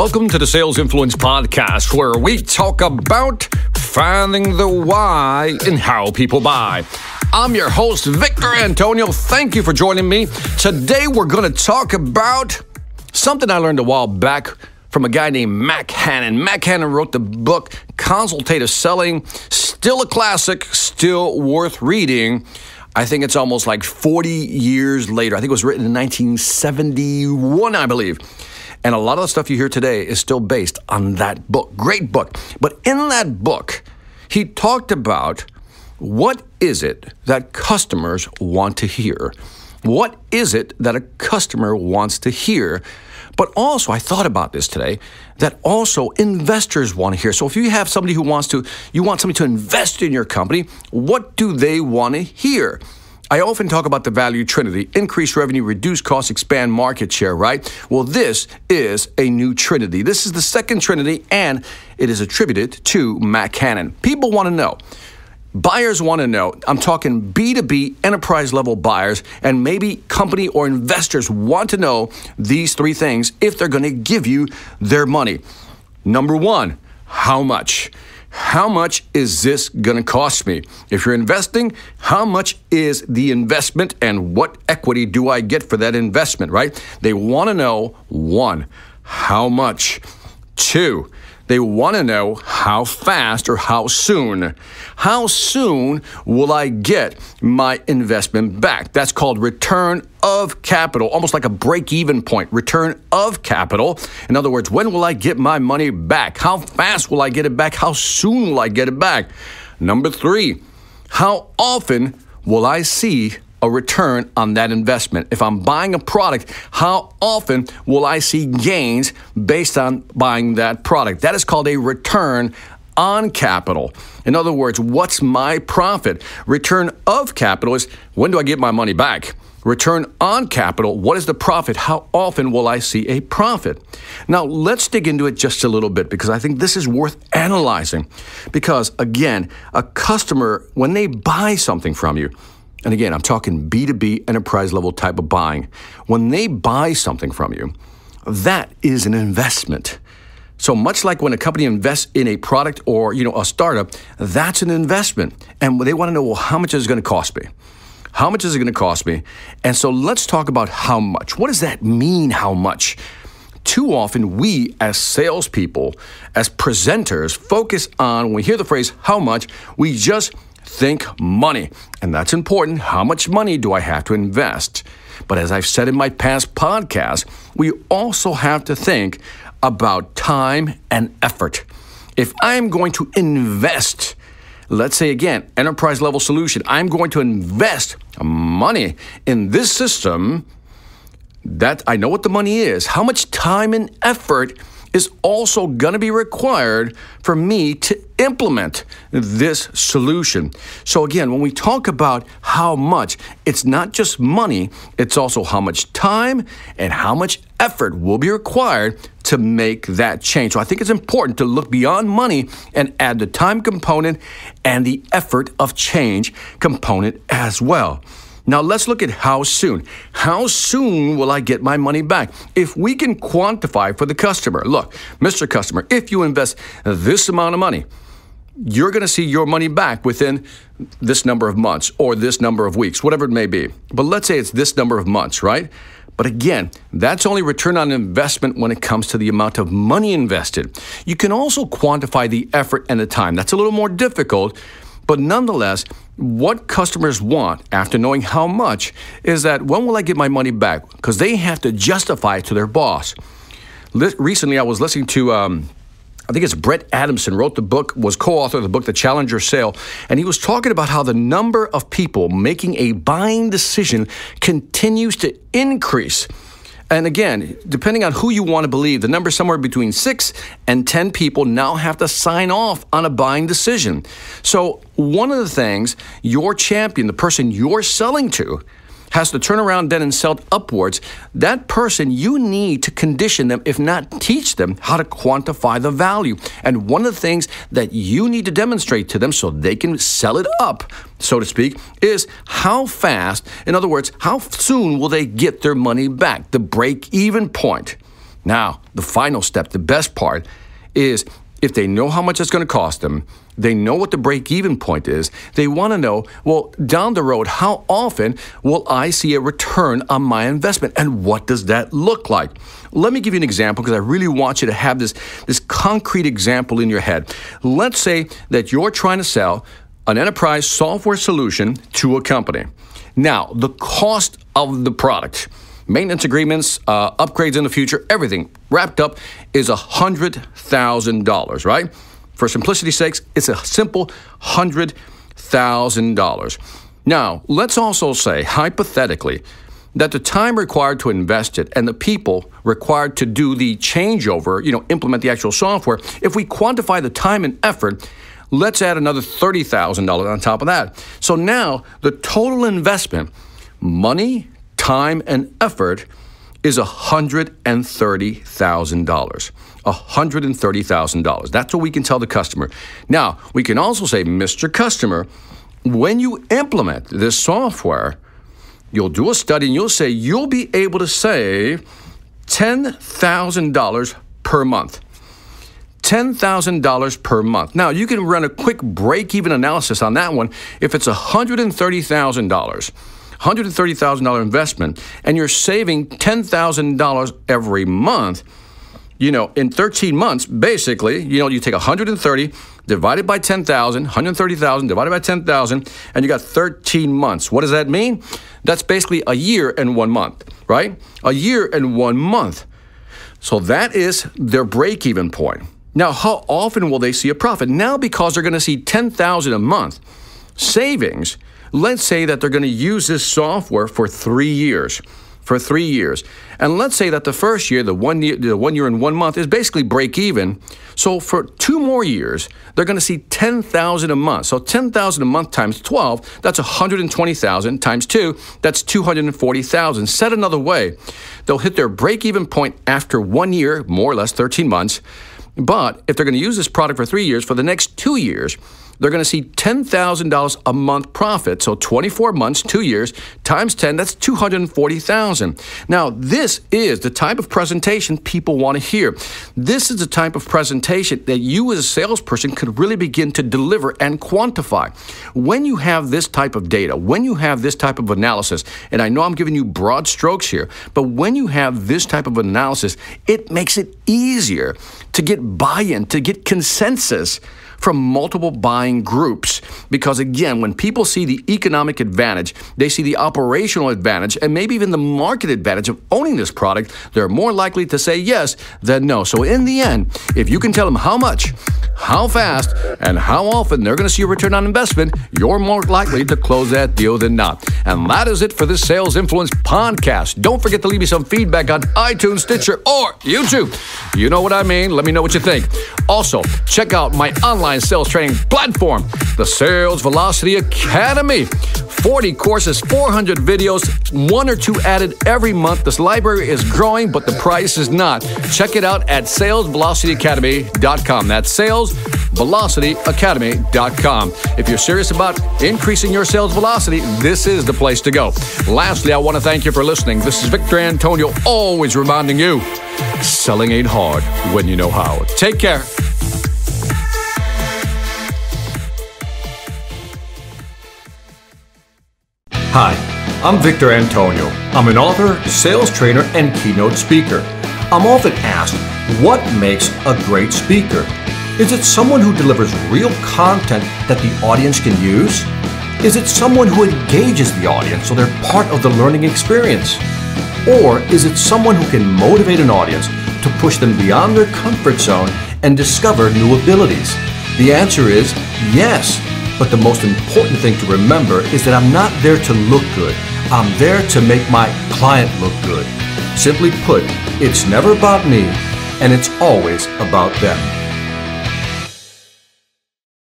Welcome to the Sales Influence Podcast, where we talk about finding the why in how people buy. I'm your host, Victor Antonio. Thank you for joining me. Today, we're going to talk about something I learned a while back from a guy named Mack Hanan. Mack Hanan wrote the book Consultative Selling, still a classic, still worth reading. I think it's almost like 40 years later. I think it was written in 1971, I believe. And a lot of the stuff you hear today is still based on that book. Great book. But in that book, he talked about what is it that customers want to hear? What is it that a customer wants to hear? But also, I thought about this today that also investors want to hear. So if you have somebody who wants to, you want somebody to invest in your company, what do they want to hear? I often talk about the value trinity increase revenue, reduce costs, expand market share, right? Well, this is a new trinity. This is the second trinity, and it is attributed to Matt Cannon. People want to know. Buyers want to know. I'm talking B2B enterprise level buyers, and maybe company or investors want to know these three things if they're going to give you their money. Number one, how much? How much is this going to cost me? If you're investing, how much is the investment and what equity do I get for that investment, right? They want to know one, how much? Two, they want to know how fast or how soon. How soon will I get my investment back? That's called return of capital, almost like a break even point. Return of capital. In other words, when will I get my money back? How fast will I get it back? How soon will I get it back? Number three, how often will I see a return on that investment. If I'm buying a product, how often will I see gains based on buying that product? That is called a return on capital. In other words, what's my profit? Return of capital is when do I get my money back? Return on capital, what is the profit? How often will I see a profit? Now, let's dig into it just a little bit because I think this is worth analyzing. Because again, a customer, when they buy something from you, and again, I'm talking B2B enterprise level type of buying. When they buy something from you, that is an investment. So much like when a company invests in a product or you know a startup, that's an investment. And they want to know, well, how much is it going to cost me? How much is it going to cost me? And so let's talk about how much. What does that mean, how much? Too often, we as salespeople, as presenters, focus on, when we hear the phrase how much, we just think money. And that's important. How much money do I have to invest? But as I've said in my past podcasts, we also have to think about time and effort. If I'm going to invest, let's say again, enterprise level solution, I'm going to invest money in this system that I know what the money is, how much time and effort is also going to be required for me to implement this solution. So, again, when we talk about how much, it's not just money, it's also how much time and how much effort will be required to make that change. So, I think it's important to look beyond money and add the time component and the effort of change component as well. Now let's look at how soon. How soon will I get my money back? If we can quantify for the customer, look, Mr. Customer, if you invest this amount of money, you're going to see your money back within this number of months or this number of weeks, whatever it may be. But let's say it's this number of months, right? But again, that's only return on investment when it comes to the amount of money invested. You can also quantify the effort and the time. That's a little more difficult but nonetheless, what customers want after knowing how much is that when will I get my money back? Because they have to justify it to their boss. Recently, I was listening to. Um, I think it's Brent Adamson wrote the book, was co-author of the book, The Challenger Sale, and he was talking about how the number of people making a buying decision continues to increase. And again, depending on who you want to believe, the number somewhere between six and 10 people now have to sign off on a buying decision. So, one of the things your champion, the person you're selling to, has to turn around then and sell upwards, that person, you need to condition them, if not teach them, how to quantify the value. And one of the things that you need to demonstrate to them so they can sell it up, so to speak, is how fast, in other words, how soon will they get their money back, the break even point. Now, the final step, the best part, is if they know how much it's going to cost them, they know what the break even point is, they want to know, well, down the road, how often will I see a return on my investment? And what does that look like? Let me give you an example because I really want you to have this, this concrete example in your head. Let's say that you're trying to sell an enterprise software solution to a company. Now, the cost of the product, maintenance agreements, uh, upgrades in the future, everything wrapped up is $100,000, right? For simplicity's sake, it's a simple $100,000. Now, let's also say, hypothetically, that the time required to invest it and the people required to do the changeover, you know, implement the actual software, if we quantify the time and effort, let's add another $30,000 on top of that. So now the total investment, money, time, and effort is $130,000. $130,000. That's what we can tell the customer. Now, we can also say, Mr. Customer, when you implement this software, you'll do a study and you'll say you'll be able to save $10,000 per month. $10,000 per month. Now, you can run a quick break even analysis on that one. If it's $130,000, $130,000 investment, and you're saving $10,000 every month, you know, in 13 months, basically, you know, you take 130 divided by 10,000, 130,000 divided by 10,000, and you got 13 months. What does that mean? That's basically a year and one month, right? A year and one month. So that is their break even point. Now, how often will they see a profit? Now, because they're going to see 10,000 a month savings, Let's say that they're going to use this software for three years. For three years. And let's say that the first year, the one year, the one year and one month, is basically break even. So for two more years, they're going to see 10,000 a month. So 10,000 a month times 12, that's 120,000 times two, that's 240,000. Said another way, they'll hit their break even point after one year, more or less 13 months. But if they're going to use this product for three years, for the next two years, they're going to see $10,000 a month profit. So 24 months, two years, times 10, that's 240,000. Now, this is the type of presentation people want to hear. This is the type of presentation that you as a salesperson could really begin to deliver and quantify. When you have this type of data, when you have this type of analysis, and I know I'm giving you broad strokes here, but when you have this type of analysis, it makes it easier to get buy in, to get consensus from multiple buying groups. Because again, when people see the economic advantage, they see the operational advantage, and maybe even the market advantage of owning this product, they're more likely to say yes than no. So, in the end, if you can tell them how much, how fast, and how often they're going to see a return on investment, you're more likely to close that deal than not. And that is it for this Sales Influence podcast. Don't forget to leave me some feedback on iTunes, Stitcher, or YouTube. You know what I mean. Let me know what you think. Also, check out my online sales training platform, the Sales Velocity Academy. 40 courses, 400 videos, one or two added every month. This library is growing, but the price is not. Check it out at salesvelocityacademy.com. That's salesvelocityacademy.com. If you're serious about increasing your sales velocity, this is the place to go. Lastly, I want to thank you for listening. This is Victor Antonio, always reminding you selling ain't hard when you know how. Take care. Hi, I'm Victor Antonio. I'm an author, sales trainer, and keynote speaker. I'm often asked, what makes a great speaker? Is it someone who delivers real content that the audience can use? Is it someone who engages the audience so they're part of the learning experience? Or is it someone who can motivate an audience to push them beyond their comfort zone and discover new abilities? The answer is yes. But the most important thing to remember is that I'm not there to look good. I'm there to make my client look good. Simply put, it's never about me, and it's always about them.